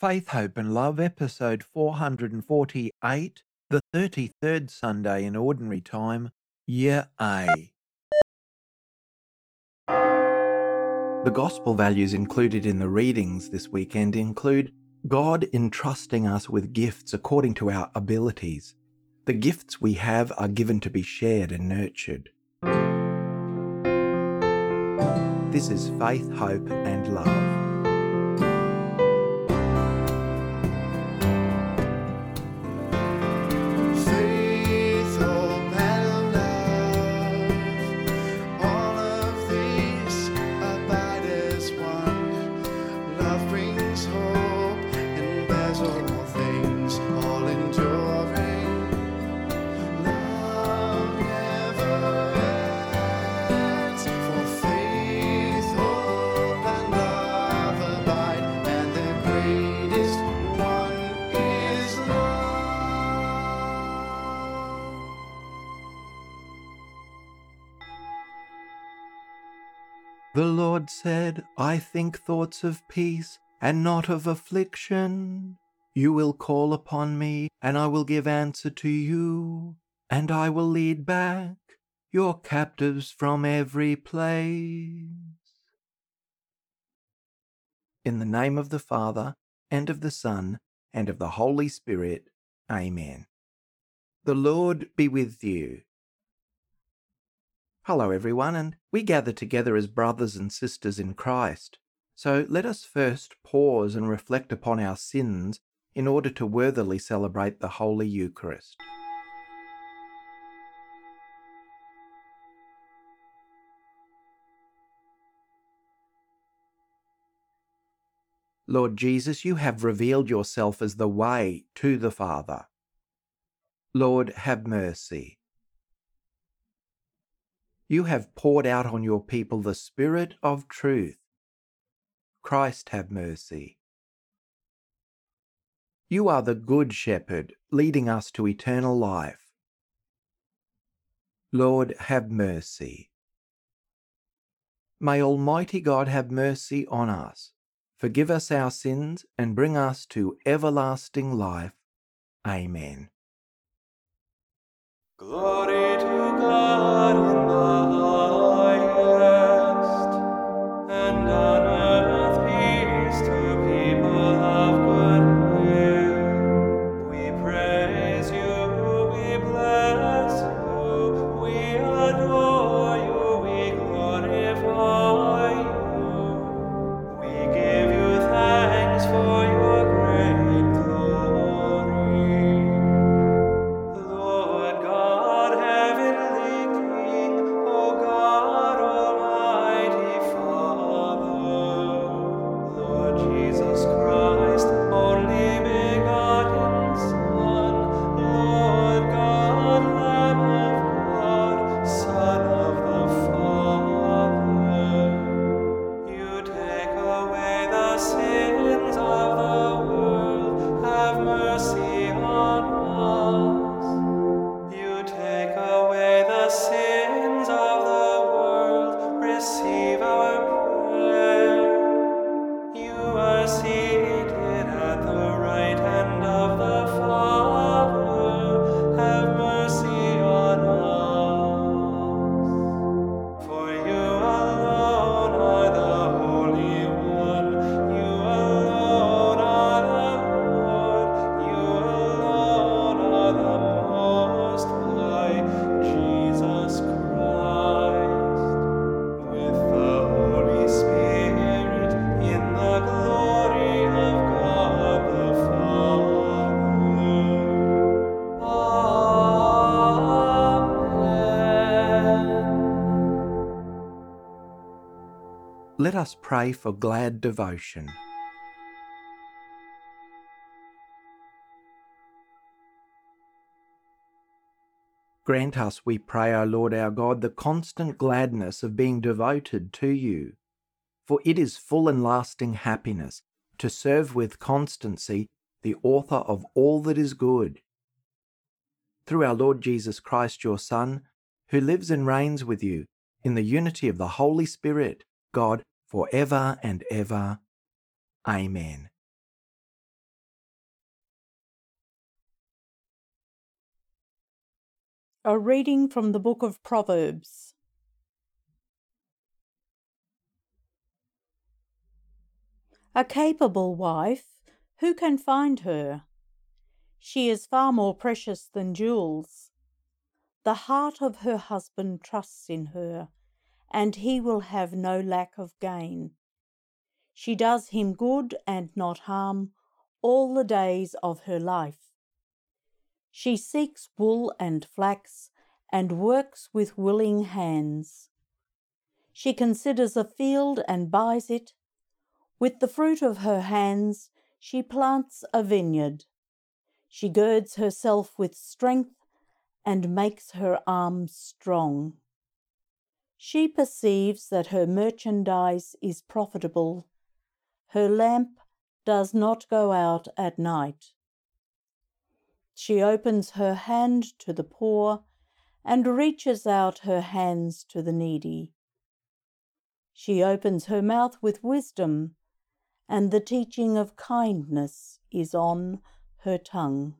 Faith, Hope and Love, episode 448, the 33rd Sunday in Ordinary Time, Year A. The Gospel values included in the readings this weekend include God entrusting us with gifts according to our abilities. The gifts we have are given to be shared and nurtured. This is Faith, Hope and Love. I think thoughts of peace and not of affliction. You will call upon me, and I will give answer to you, and I will lead back your captives from every place. In the name of the Father, and of the Son, and of the Holy Spirit. Amen. The Lord be with you. Hello, everyone, and we gather together as brothers and sisters in Christ. So let us first pause and reflect upon our sins in order to worthily celebrate the Holy Eucharist. Lord Jesus, you have revealed yourself as the way to the Father. Lord, have mercy. You have poured out on your people the Spirit of truth. Christ, have mercy. You are the Good Shepherd, leading us to eternal life. Lord, have mercy. May Almighty God have mercy on us, forgive us our sins, and bring us to everlasting life. Amen. Glory to God Let us pray for glad devotion. Grant us, we pray, O Lord our God, the constant gladness of being devoted to you. For it is full and lasting happiness to serve with constancy the author of all that is good. Through our Lord Jesus Christ, your Son, who lives and reigns with you in the unity of the Holy Spirit, God, forever and ever. Amen. A reading from the book of Proverbs. A capable wife, who can find her? She is far more precious than jewels. The heart of her husband trusts in her and he will have no lack of gain. She does him good and not harm all the days of her life. She seeks wool and flax and works with willing hands. She considers a field and buys it. With the fruit of her hands, she plants a vineyard. She girds herself with strength and makes her arms strong. She perceives that her merchandise is profitable. Her lamp does not go out at night. She opens her hand to the poor and reaches out her hands to the needy. She opens her mouth with wisdom, and the teaching of kindness is on her tongue.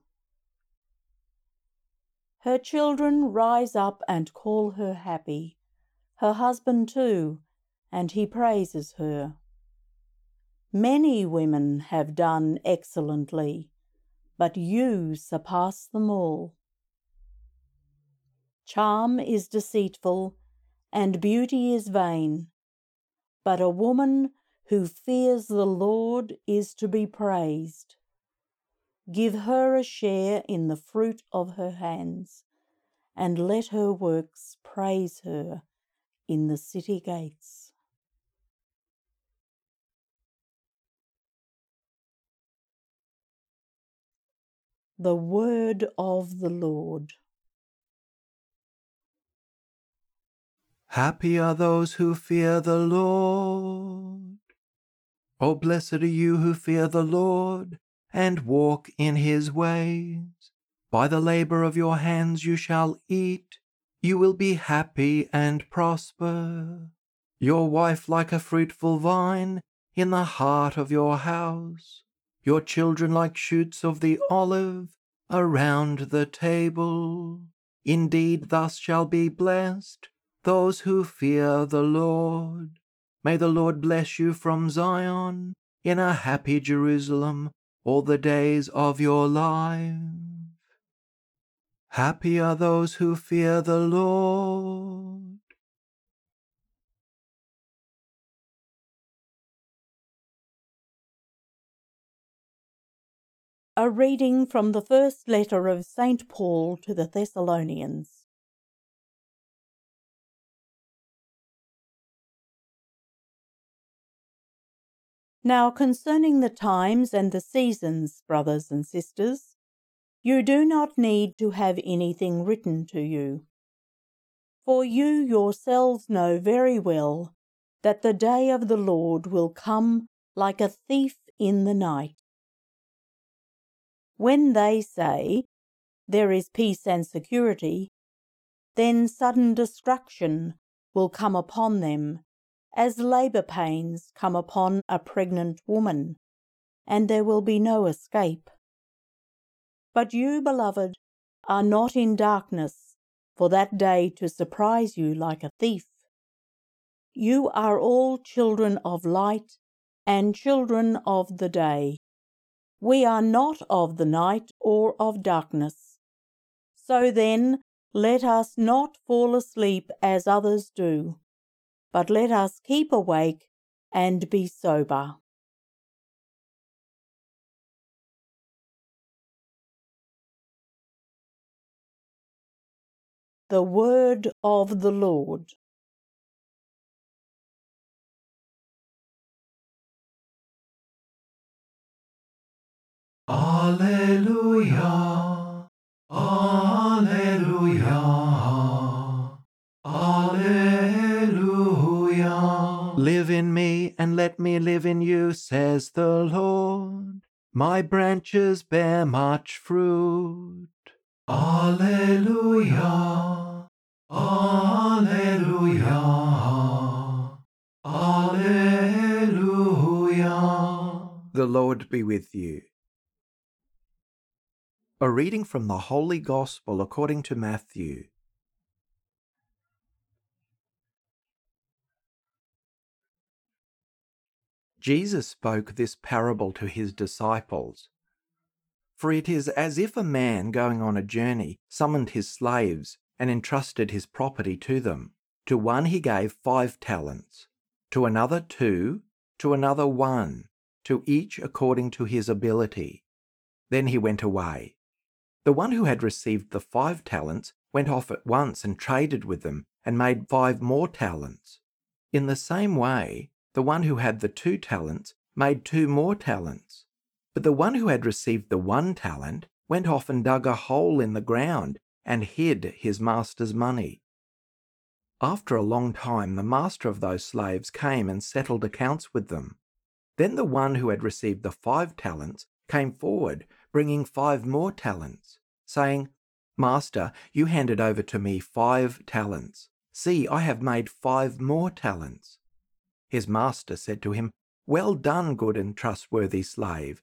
Her children rise up and call her happy her husband too, and he praises her. Many women have done excellently, but you surpass them all. Charm is deceitful, and beauty is vain, but a woman who fears the Lord is to be praised. Give her a share in the fruit of her hands, and let her works praise her in the city gates. The word of the Lord. Happy are those who fear the Lord. Oh, blessed are you who fear the Lord and walk in his ways. By the labor of your hands you shall eat you will be happy and prosper. Your wife like a fruitful vine in the heart of your house, your children like shoots of the olive around the table. Indeed, thus shall be blessed those who fear the Lord. May the Lord bless you from Zion in a happy Jerusalem all the days of your life. Happy are those who fear the Lord. A reading from the first letter of St. Paul to the Thessalonians. Now, concerning the times and the seasons, brothers and sisters, you do not need to have anything written to you. For you yourselves know very well that the day of the Lord will come like a thief in the night. When they say, There is peace and security, then sudden destruction will come upon them, as labour pains come upon a pregnant woman, and there will be no escape. But you, beloved, are not in darkness for that day to surprise you like a thief. You are all children of light and children of the day. We are not of the night or of darkness. So then, let us not fall asleep as others do, but let us keep awake and be sober. The word of the Lord. Alleluia. Alleluia. Alleluia. Live in me and let me live in you, says the Lord. My branches bear much fruit. Alleluia. Alleluia. Alleluia. The Lord be with you. A reading from the Holy Gospel according to Matthew. Jesus spoke this parable to his disciples for it is as if a man going on a journey summoned his slaves and entrusted his property to them. To one he gave five talents, to another two, to another one, to each according to his ability. Then he went away. The one who had received the five talents went off at once and traded with them and made five more talents. In the same way, the one who had the two talents made two more talents. But the one who had received the one talent went off and dug a hole in the ground and hid his master's money. After a long time, the master of those slaves came and settled accounts with them. Then the one who had received the five talents came forward, bringing five more talents, saying, Master, you handed over to me five talents. See, I have made five more talents. His master said to him, Well done, good and trustworthy slave.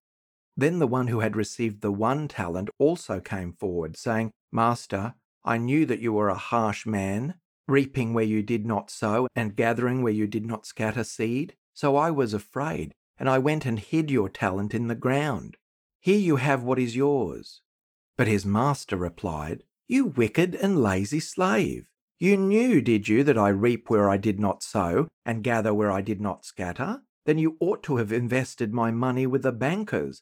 Then the one who had received the one talent also came forward, saying, Master, I knew that you were a harsh man reaping where you did not sow, and gathering where you did not scatter seed. So I was afraid, and I went and hid your talent in the ground. Here you have what is yours. But his master replied, You wicked and lazy slave. You knew, did you, that I reap where I did not sow, and gather where I did not scatter? Then you ought to have invested my money with the bankers,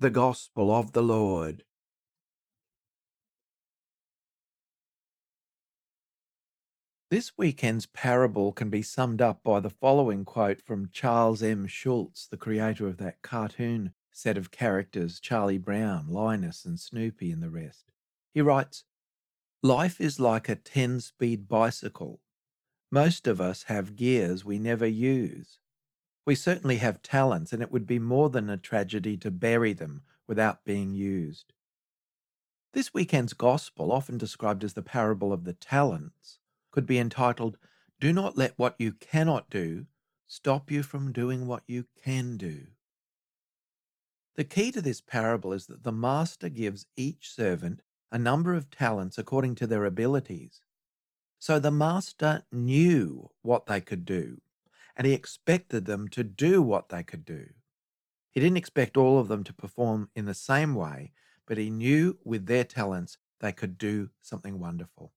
The Gospel of the Lord. This weekend's parable can be summed up by the following quote from Charles M. Schulz, the creator of that cartoon set of characters Charlie Brown, Linus, and Snoopy, and the rest. He writes Life is like a 10 speed bicycle. Most of us have gears we never use. We certainly have talents, and it would be more than a tragedy to bury them without being used. This weekend's gospel, often described as the parable of the talents, could be entitled, Do Not Let What You Cannot Do Stop You from Doing What You Can Do. The key to this parable is that the master gives each servant a number of talents according to their abilities. So the master knew what they could do, and he expected them to do what they could do. He didn't expect all of them to perform in the same way, but he knew with their talents they could do something wonderful.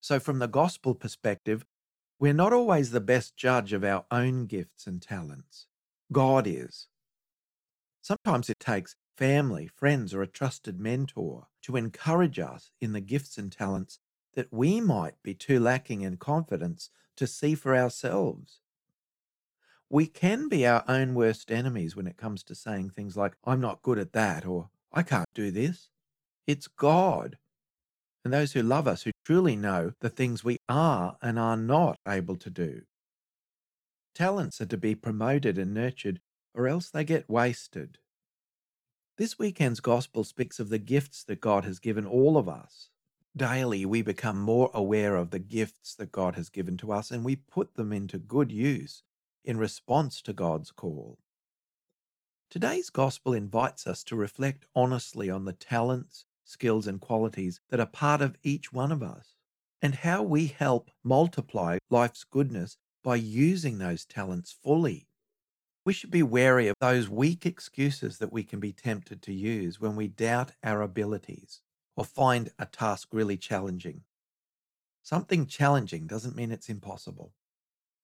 So, from the gospel perspective, we're not always the best judge of our own gifts and talents. God is. Sometimes it takes family, friends, or a trusted mentor to encourage us in the gifts and talents that we might be too lacking in confidence to see for ourselves. We can be our own worst enemies when it comes to saying things like, I'm not good at that, or I can't do this. It's God and those who love us who truly know the things we are and are not able to do. Talents are to be promoted and nurtured, or else they get wasted. This weekend's gospel speaks of the gifts that God has given all of us. Daily, we become more aware of the gifts that God has given to us and we put them into good use in response to God's call. Today's gospel invites us to reflect honestly on the talents, skills, and qualities that are part of each one of us, and how we help multiply life's goodness by using those talents fully. We should be wary of those weak excuses that we can be tempted to use when we doubt our abilities or find a task really challenging. Something challenging doesn't mean it's impossible.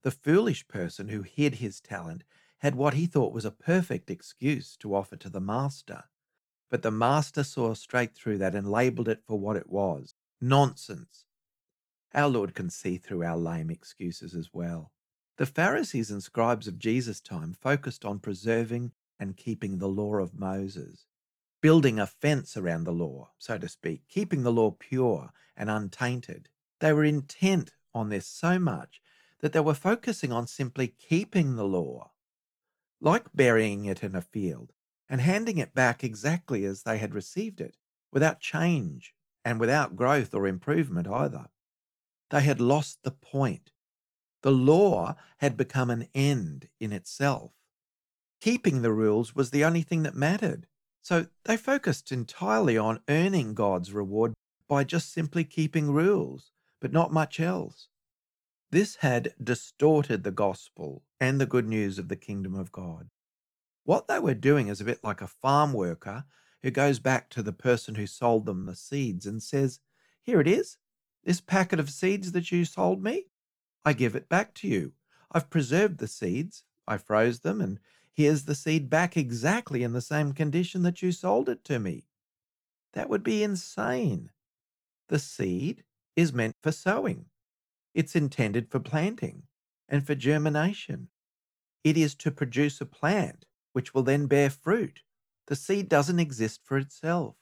The foolish person who hid his talent had what he thought was a perfect excuse to offer to the master. But the master saw straight through that and labelled it for what it was nonsense. Our Lord can see through our lame excuses as well. The Pharisees and scribes of Jesus' time focused on preserving and keeping the law of Moses, building a fence around the law, so to speak, keeping the law pure and untainted. They were intent on this so much that they were focusing on simply keeping the law, like burying it in a field and handing it back exactly as they had received it, without change and without growth or improvement either. They had lost the point. The law had become an end in itself. Keeping the rules was the only thing that mattered. So they focused entirely on earning God's reward by just simply keeping rules, but not much else. This had distorted the gospel and the good news of the kingdom of God. What they were doing is a bit like a farm worker who goes back to the person who sold them the seeds and says, Here it is, this packet of seeds that you sold me. I give it back to you. I've preserved the seeds, I froze them, and here's the seed back exactly in the same condition that you sold it to me. That would be insane. The seed is meant for sowing, it's intended for planting and for germination. It is to produce a plant which will then bear fruit. The seed doesn't exist for itself.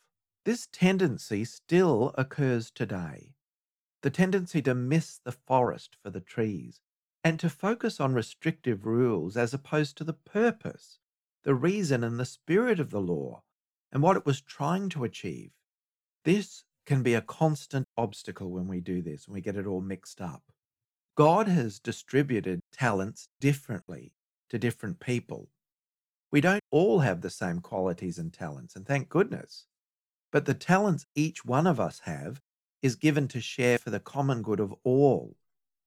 This tendency still occurs today. The tendency to miss the forest for the trees and to focus on restrictive rules as opposed to the purpose, the reason, and the spirit of the law and what it was trying to achieve. This can be a constant obstacle when we do this, when we get it all mixed up. God has distributed talents differently to different people. We don't all have the same qualities and talents, and thank goodness. But the talents each one of us have is given to share for the common good of all.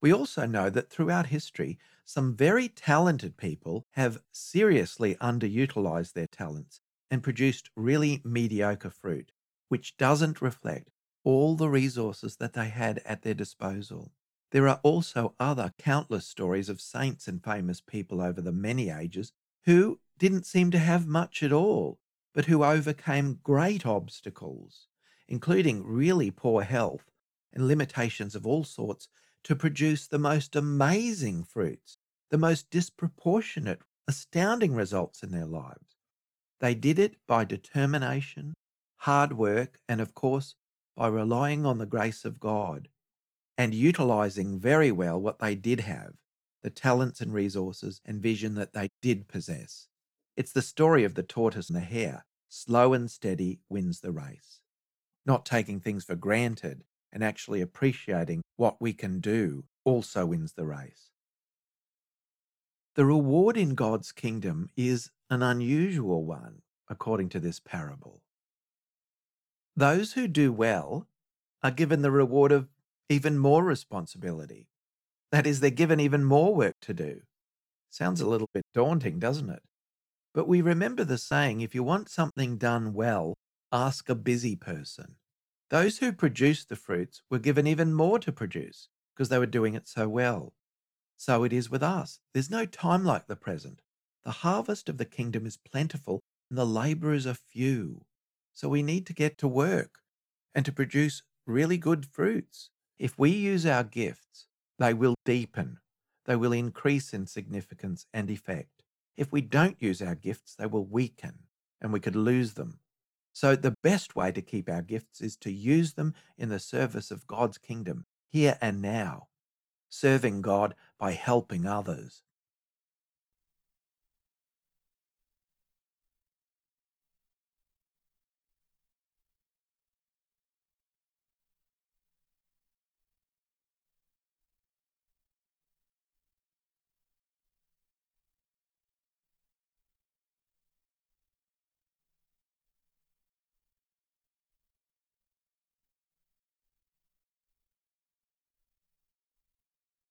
We also know that throughout history, some very talented people have seriously underutilized their talents and produced really mediocre fruit, which doesn't reflect all the resources that they had at their disposal. There are also other countless stories of saints and famous people over the many ages who didn't seem to have much at all, but who overcame great obstacles, including really poor health and limitations of all sorts, to produce the most amazing fruits, the most disproportionate, astounding results in their lives. They did it by determination, hard work, and of course, by relying on the grace of God and utilizing very well what they did have the talents and resources and vision that they did possess. It's the story of the tortoise and the hare. Slow and steady wins the race. Not taking things for granted and actually appreciating what we can do also wins the race. The reward in God's kingdom is an unusual one, according to this parable. Those who do well are given the reward of even more responsibility. That is, they're given even more work to do. Sounds a little bit daunting, doesn't it? But we remember the saying if you want something done well, ask a busy person. Those who produced the fruits were given even more to produce because they were doing it so well. So it is with us. There's no time like the present. The harvest of the kingdom is plentiful and the laborers are few. So we need to get to work and to produce really good fruits. If we use our gifts, they will deepen, they will increase in significance and effect. If we don't use our gifts, they will weaken and we could lose them. So, the best way to keep our gifts is to use them in the service of God's kingdom, here and now, serving God by helping others.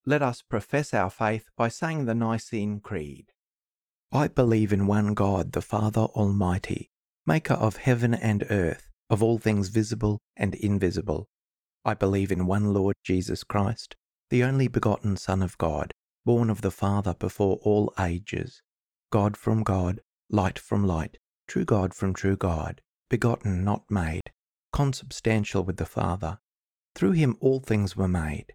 Let us profess our faith by saying the Nicene Creed. I believe in one God, the Father Almighty, maker of heaven and earth, of all things visible and invisible. I believe in one Lord Jesus Christ, the only begotten Son of God, born of the Father before all ages. God from God, light from light, true God from true God, begotten, not made, consubstantial with the Father. Through him all things were made.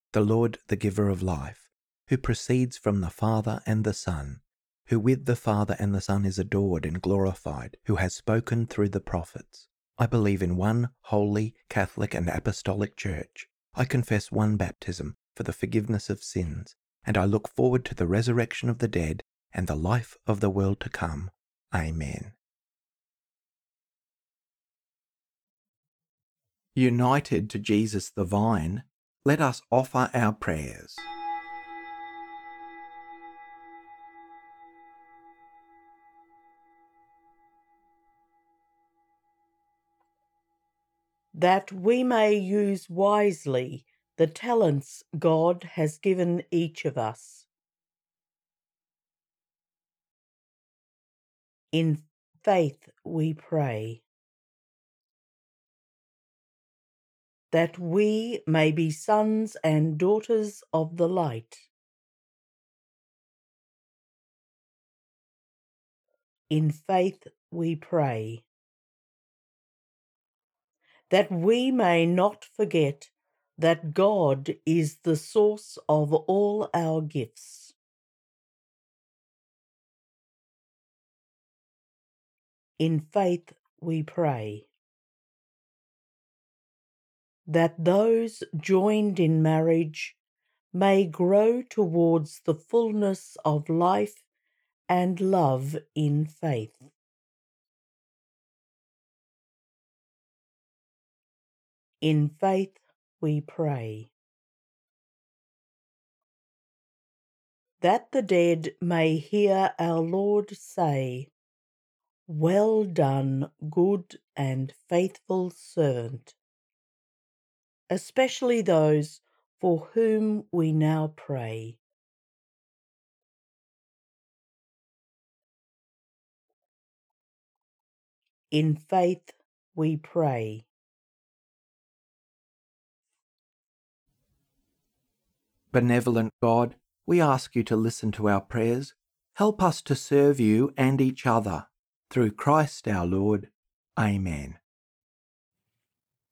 the Lord, the giver of life, who proceeds from the Father and the Son, who with the Father and the Son is adored and glorified, who has spoken through the prophets. I believe in one holy, Catholic, and Apostolic Church. I confess one baptism for the forgiveness of sins, and I look forward to the resurrection of the dead and the life of the world to come. Amen. United to Jesus the Vine, let us offer our prayers. That we may use wisely the talents God has given each of us. In faith we pray. That we may be sons and daughters of the light. In faith we pray. That we may not forget that God is the source of all our gifts. In faith we pray. That those joined in marriage may grow towards the fullness of life and love in faith. In faith we pray. That the dead may hear our Lord say, Well done, good and faithful servant, especially those for whom we now pray. In faith we pray. Benevolent God, we ask you to listen to our prayers. Help us to serve you and each other. Through Christ our Lord. Amen.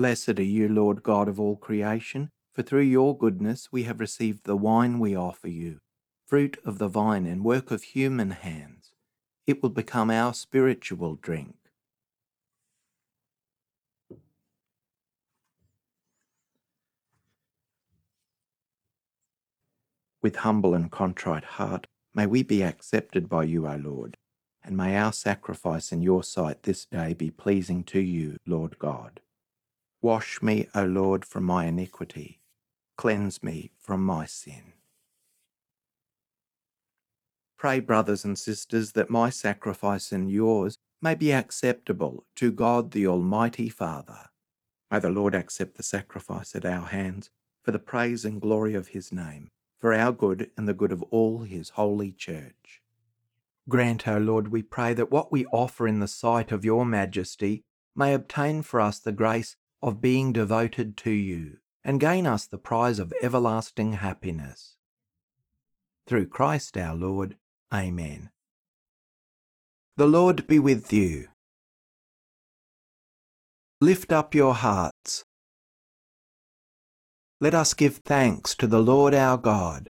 Blessed are you, Lord God of all creation, for through your goodness we have received the wine we offer you, fruit of the vine and work of human hands. It will become our spiritual drink. With humble and contrite heart, may we be accepted by you, O Lord, and may our sacrifice in your sight this day be pleasing to you, Lord God. Wash me, O Lord, from my iniquity. Cleanse me from my sin. Pray, brothers and sisters, that my sacrifice and yours may be acceptable to God the Almighty Father. May the Lord accept the sacrifice at our hands for the praise and glory of his name for our good and the good of all his holy church. Grant, O Lord, we pray that what we offer in the sight of your majesty may obtain for us the grace of being devoted to you, and gain us the prize of everlasting happiness. Through Christ our Lord. Amen. The Lord be with you. Lift up your hearts. Let us give thanks to the Lord our God.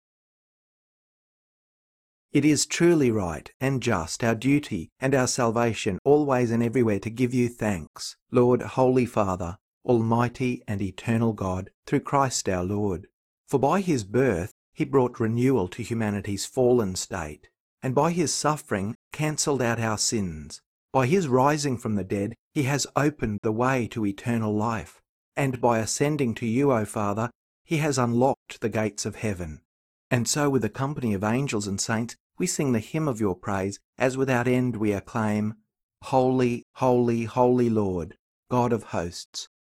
It is truly right and just, our duty and our salvation, always and everywhere to give you thanks, Lord, Holy Father, Almighty and eternal God, through Christ our Lord. For by his birth he brought renewal to humanity's fallen state, and by his suffering cancelled out our sins. By his rising from the dead, he has opened the way to eternal life, and by ascending to you, O Father, he has unlocked the gates of heaven. And so, with a company of angels and saints, we sing the hymn of your praise, as without end we acclaim, Holy, holy, holy Lord, God of hosts,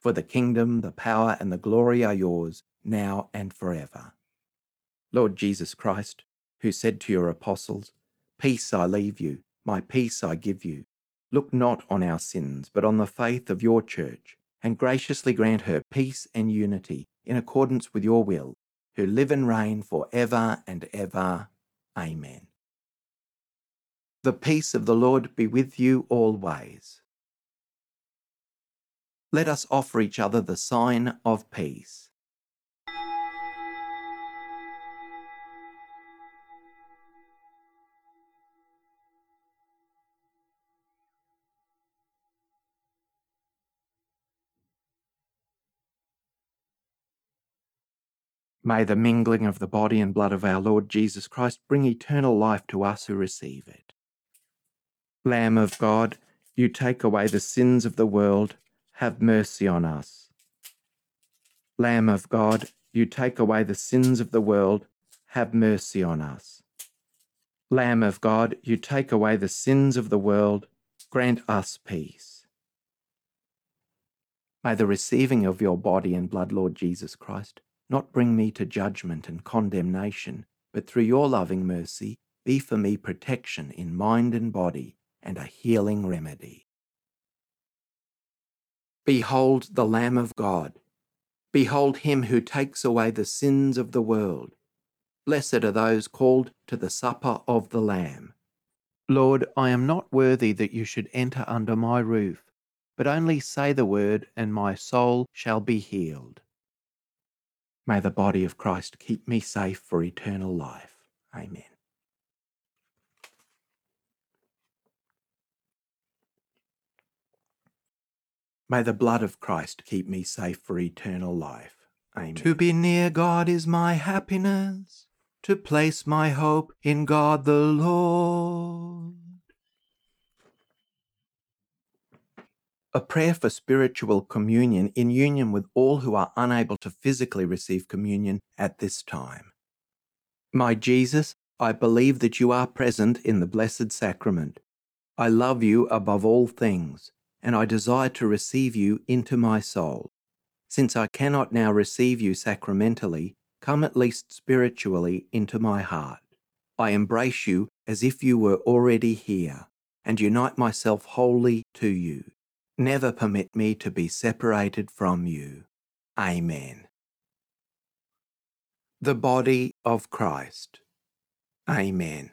For the kingdom, the power, and the glory are yours, now and forever. Lord Jesus Christ, who said to your apostles, Peace I leave you, my peace I give you, look not on our sins, but on the faith of your church, and graciously grant her peace and unity in accordance with your will, who live and reign for ever and ever. Amen. The peace of the Lord be with you always. Let us offer each other the sign of peace. May the mingling of the body and blood of our Lord Jesus Christ bring eternal life to us who receive it. Lamb of God, you take away the sins of the world, have mercy on us. Lamb of God, you take away the sins of the world, have mercy on us. Lamb of God, you take away the sins of the world, grant us peace. May the receiving of your body and blood, Lord Jesus Christ, not bring me to judgment and condemnation, but through your loving mercy, be for me protection in mind and body and a healing remedy. Behold the Lamb of God. Behold him who takes away the sins of the world. Blessed are those called to the supper of the Lamb. Lord, I am not worthy that you should enter under my roof, but only say the word, and my soul shall be healed. May the body of Christ keep me safe for eternal life. Amen. May the blood of Christ keep me safe for eternal life. Amen. To be near God is my happiness, to place my hope in God the Lord. A prayer for spiritual communion in union with all who are unable to physically receive communion at this time. My Jesus, I believe that you are present in the Blessed Sacrament. I love you above all things, and I desire to receive you into my soul. Since I cannot now receive you sacramentally, come at least spiritually into my heart. I embrace you as if you were already here, and unite myself wholly to you. Never permit me to be separated from you. Amen. The body of Christ. Amen.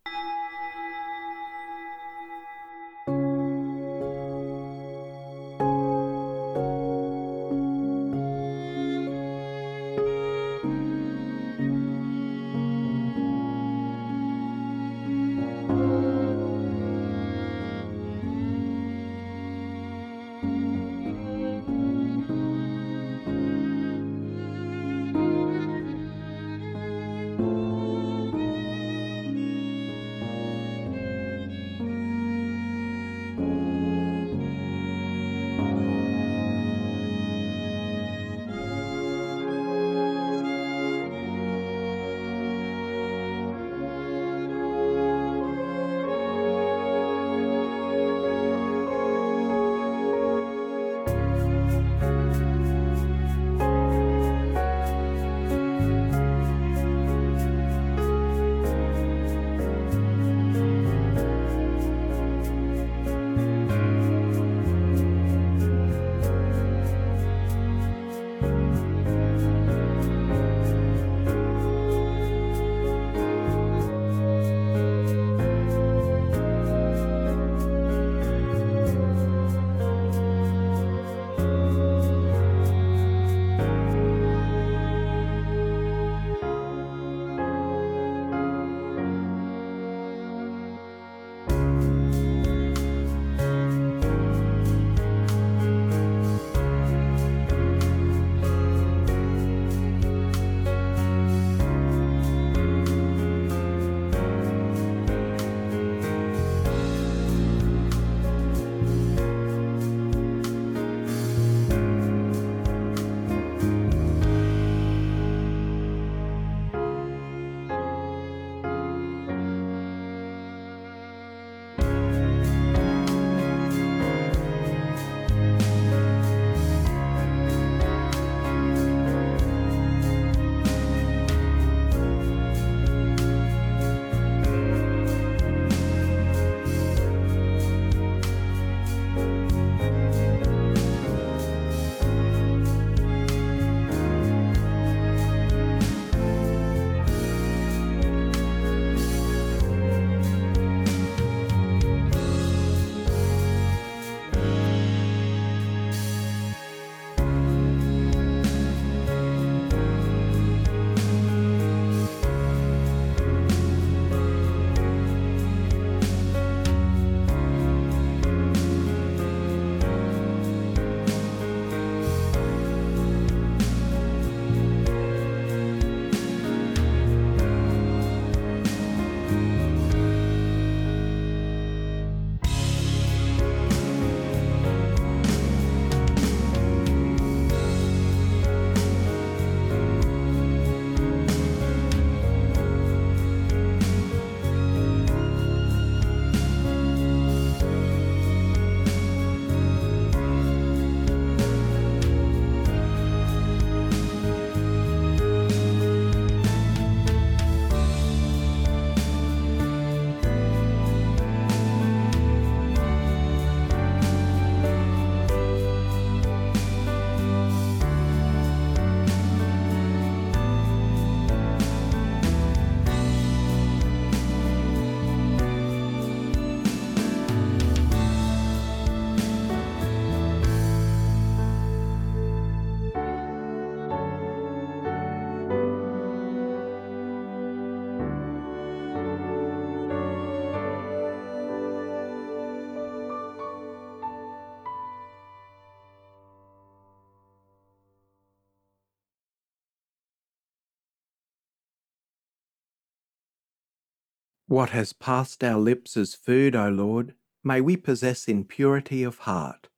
What has passed our lips as food, O Lord, may we possess in purity of heart,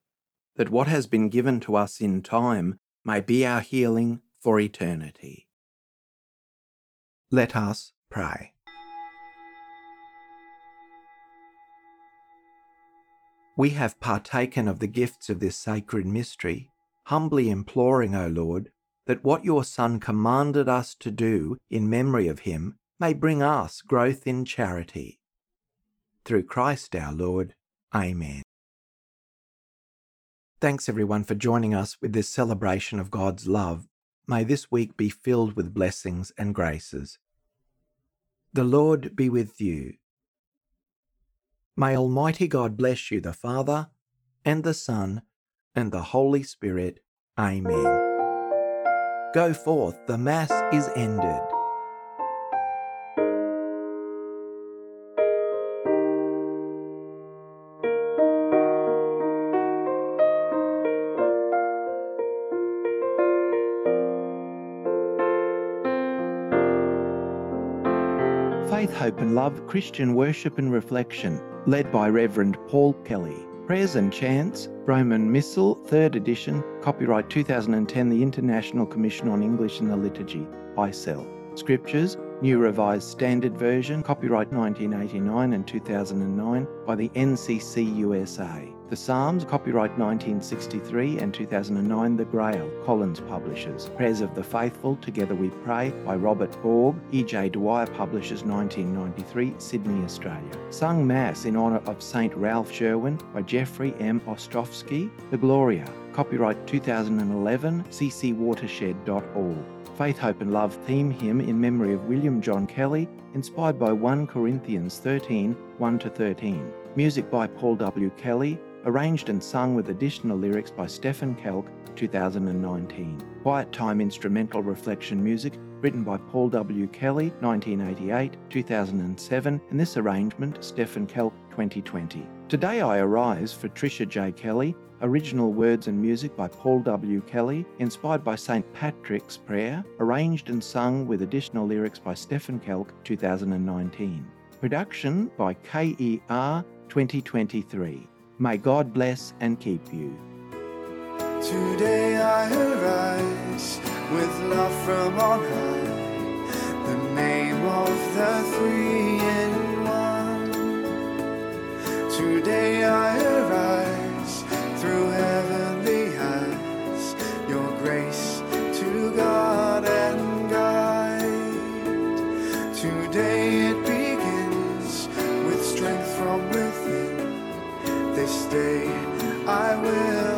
that what has been given to us in time may be our healing for eternity. Let us pray. We have partaken of the gifts of this sacred mystery, humbly imploring, O Lord, that what your Son commanded us to do in memory of him may bring us growth in charity. Through Christ our Lord. Amen. Thanks everyone for joining us with this celebration of God's love. May this week be filled with blessings and graces. The Lord be with you. May Almighty God bless you, the Father, and the Son, and the Holy Spirit. Amen. Go forth, the Mass is ended. And Love Christian Worship and Reflection, led by Reverend Paul Kelly. Prayers and Chants, Roman Missal, 3rd edition, copyright 2010, the International Commission on English in the Liturgy, ICEL. Scriptures, New Revised Standard Version, copyright 1989 and 2009 by the NCC USA. The Psalms, copyright 1963 and 2009, The Grail, Collins Publishers. Prayers of the Faithful, Together We Pray by Robert Borg, E.J. Dwyer Publishers 1993, Sydney, Australia. Sung Mass in honour of St. Ralph Sherwin by Jeffrey M. Ostrowski, The Gloria, copyright 2011, ccwatershed.org. Faith, Hope and Love theme hymn in memory of William John Kelly, inspired by 1 Corinthians 13 1 13. Music by Paul W. Kelly, arranged and sung with additional lyrics by Stephen Kelk, 2019. Quiet Time instrumental reflection music written by Paul W. Kelly, 1988, 2007, and this arrangement, Stephen Kelk, 2020. Today I Arise for Tricia J. Kelly, original words and music by Paul W. Kelly, inspired by St. Patrick's Prayer, arranged and sung with additional lyrics by Stephen Kelk, 2019. Production by KER 2023. May God bless and keep you. Today I arise with love from on high, the name of the three in one. Today I arise Day I will